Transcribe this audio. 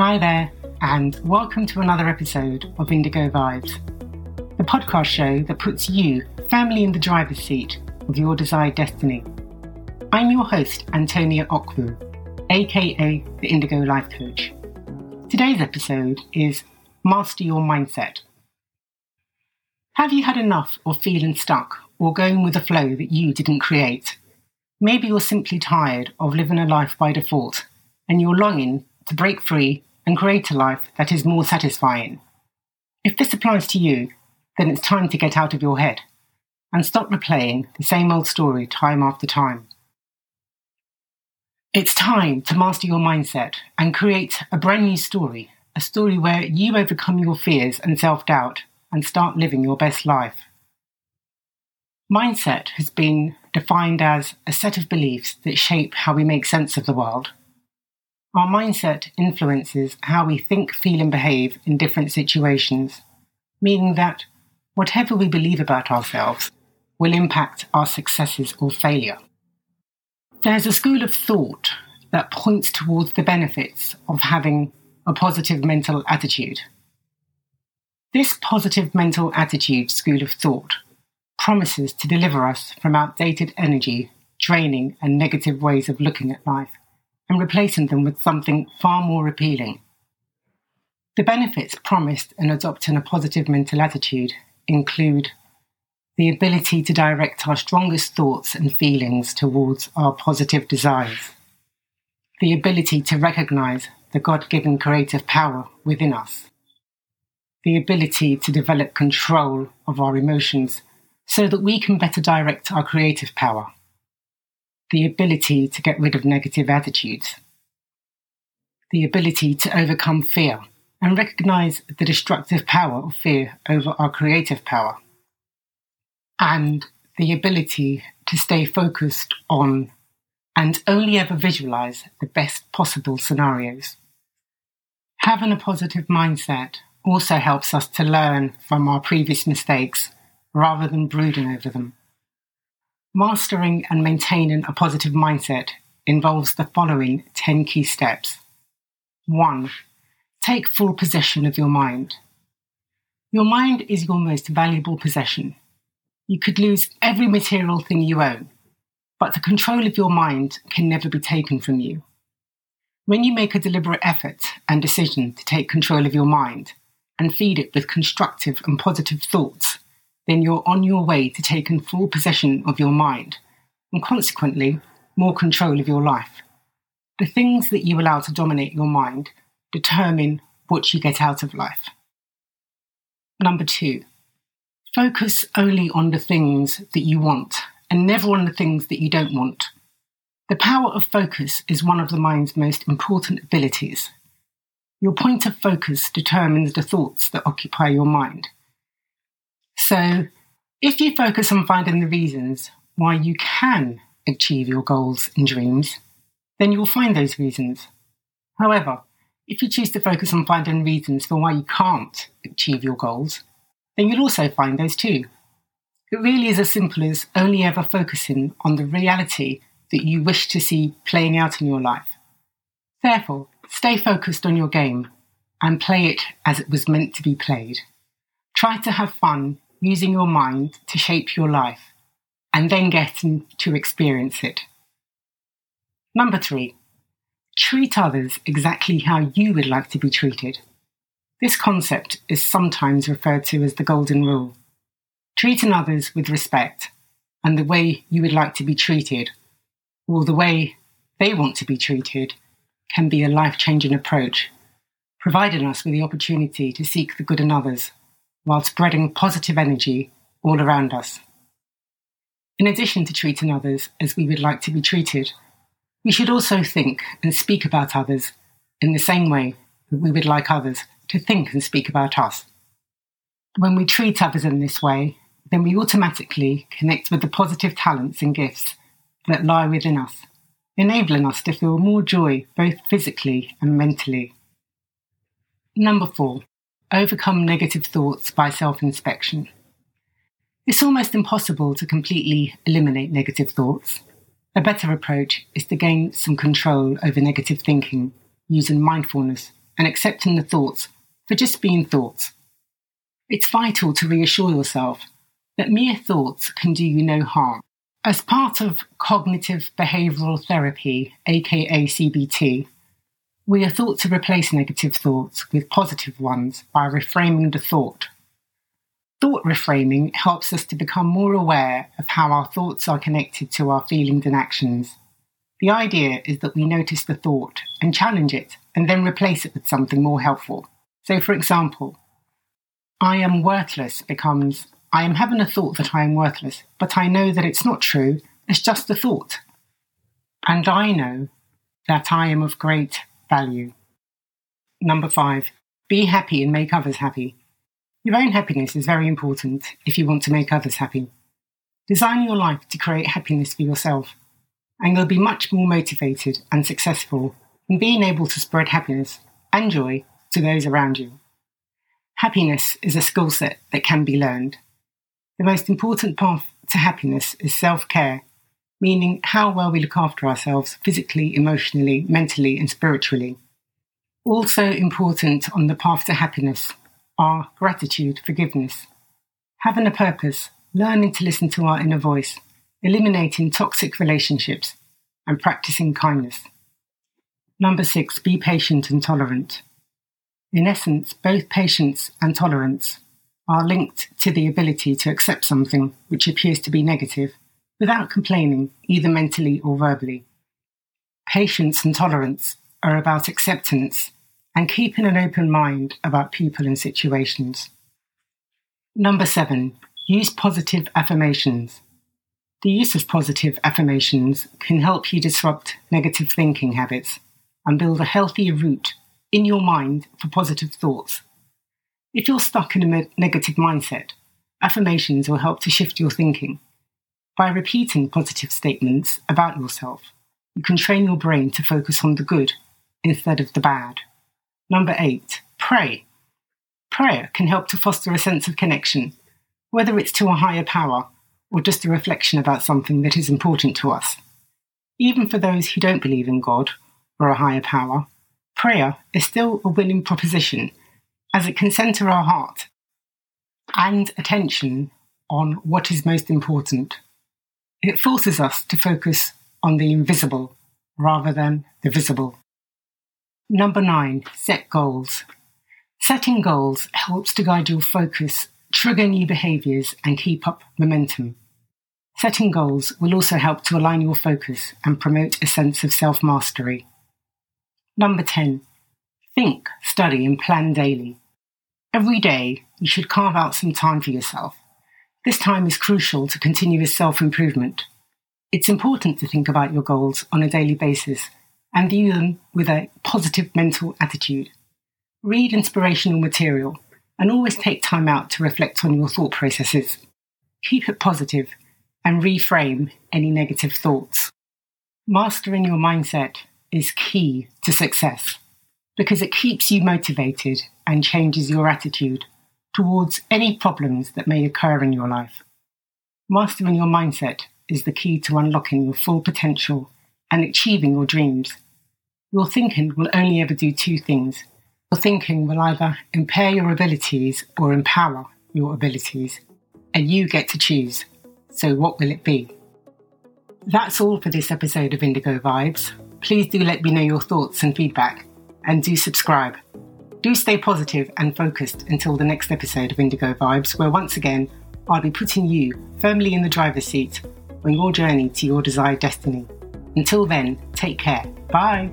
Hi there, and welcome to another episode of Indigo Vibes, the podcast show that puts you firmly in the driver's seat of your desired destiny. I'm your host, Antonia Okwu, aka the Indigo Life Coach. Today's episode is Master Your Mindset. Have you had enough of feeling stuck or going with a flow that you didn't create? Maybe you're simply tired of living a life by default and you're longing to break free and create a life that is more satisfying. If this applies to you, then it's time to get out of your head and stop replaying the same old story time after time. It's time to master your mindset and create a brand new story, a story where you overcome your fears and self doubt and start living your best life. Mindset has been defined as a set of beliefs that shape how we make sense of the world our mindset influences how we think, feel, and behave in different situations, meaning that whatever we believe about ourselves will impact our successes or failure. There's a school of thought that points towards the benefits of having a positive mental attitude. This positive mental attitude school of thought promises to deliver us from outdated energy, draining, and negative ways of looking at life and replacing them with something far more appealing. The benefits promised in adopting a positive mental attitude include the ability to direct our strongest thoughts and feelings towards our positive desires, the ability to recognize the God given creative power within us, the ability to develop control of our emotions so that we can better direct our creative power the ability to get rid of negative attitudes, the ability to overcome fear and recognize the destructive power of fear over our creative power, and the ability to stay focused on and only ever visualize the best possible scenarios. Having a positive mindset also helps us to learn from our previous mistakes rather than brooding over them. Mastering and maintaining a positive mindset involves the following 10 key steps. 1. Take full possession of your mind. Your mind is your most valuable possession. You could lose every material thing you own, but the control of your mind can never be taken from you. When you make a deliberate effort and decision to take control of your mind and feed it with constructive and positive thoughts, then you're on your way to taking full possession of your mind and consequently more control of your life. The things that you allow to dominate your mind determine what you get out of life. Number two, focus only on the things that you want and never on the things that you don't want. The power of focus is one of the mind's most important abilities. Your point of focus determines the thoughts that occupy your mind. So, if you focus on finding the reasons why you can achieve your goals and dreams, then you will find those reasons. However, if you choose to focus on finding reasons for why you can't achieve your goals, then you'll also find those too. It really is as simple as only ever focusing on the reality that you wish to see playing out in your life. Therefore, stay focused on your game and play it as it was meant to be played. Try to have fun using your mind to shape your life and then getting to experience it. Number three, treat others exactly how you would like to be treated. This concept is sometimes referred to as the golden rule. Treating others with respect and the way you would like to be treated, or the way they want to be treated, can be a life changing approach, providing us with the opportunity to seek the good in others while spreading positive energy all around us. In addition to treating others as we would like to be treated, we should also think and speak about others in the same way that we would like others to think and speak about us. When we treat others in this way, then we automatically connect with the positive talents and gifts that lie within us, enabling us to feel more joy both physically and mentally. Number four, overcome negative thoughts by self inspection. It's almost impossible to completely eliminate negative thoughts. A better approach is to gain some control over negative thinking using mindfulness and accepting the thoughts for just being thoughts. It's vital to reassure yourself that mere thoughts can do you no harm. As part of cognitive behavioral therapy, aka CBT, we are thought to replace negative thoughts with positive ones by reframing the thought. Thought reframing helps us to become more aware of how our thoughts are connected to our feelings and actions. The idea is that we notice the thought and challenge it and then replace it with something more helpful. So, for example, I am worthless becomes I am having a thought that I am worthless, but I know that it's not true, it's just a thought. And I know that I am of great value. Number five, be happy and make others happy. Your own happiness is very important if you want to make others happy. Design your life to create happiness for yourself, and you'll be much more motivated and successful in being able to spread happiness and joy to those around you. Happiness is a skill set that can be learned. The most important path to happiness is self care meaning how well we look after ourselves physically, emotionally, mentally, and spiritually. Also important on the path to happiness are gratitude, forgiveness, having a purpose, learning to listen to our inner voice, eliminating toxic relationships, and practicing kindness. Number six, be patient and tolerant. In essence, both patience and tolerance are linked to the ability to accept something which appears to be negative without complaining, either mentally or verbally. Patience and tolerance are about acceptance and keeping an open mind about people and situations. Number seven, use positive affirmations. The use of positive affirmations can help you disrupt negative thinking habits and build a healthier root in your mind for positive thoughts. If you're stuck in a negative mindset, affirmations will help to shift your thinking by repeating positive statements about yourself, you can train your brain to focus on the good instead of the bad. Number eight, pray. Prayer can help to foster a sense of connection, whether it's to a higher power or just a reflection about something that is important to us. Even for those who don't believe in God or a higher power, prayer is still a winning proposition as it can center our heart and attention on what is most important it forces us to focus on the invisible rather than the visible. Number nine, set goals. Setting goals helps to guide your focus, trigger new behaviors, and keep up momentum. Setting goals will also help to align your focus and promote a sense of self mastery. Number 10, think, study, and plan daily. Every day, you should carve out some time for yourself this time is crucial to continuous self improvement. It's important to think about your goals on a daily basis and view them with a positive mental attitude. Read inspirational material and always take time out to reflect on your thought processes. Keep it positive and reframe any negative thoughts. Mastering your mindset is key to success because it keeps you motivated and changes your attitude towards any problems that may occur in your life. Mastering your mindset is the key to unlocking your full potential and achieving your dreams. Your thinking will only ever do two things. Your thinking will either impair your abilities or empower your abilities, and you get to choose. So, what will it be? That's all for this episode of Indigo Vibes. Please do let me know your thoughts and feedback, and do subscribe. Do stay positive and focused until the next episode of Indigo Vibes, where once again I'll be putting you firmly in the driver's seat on your journey to your desired destiny. Until then, take care. Bye.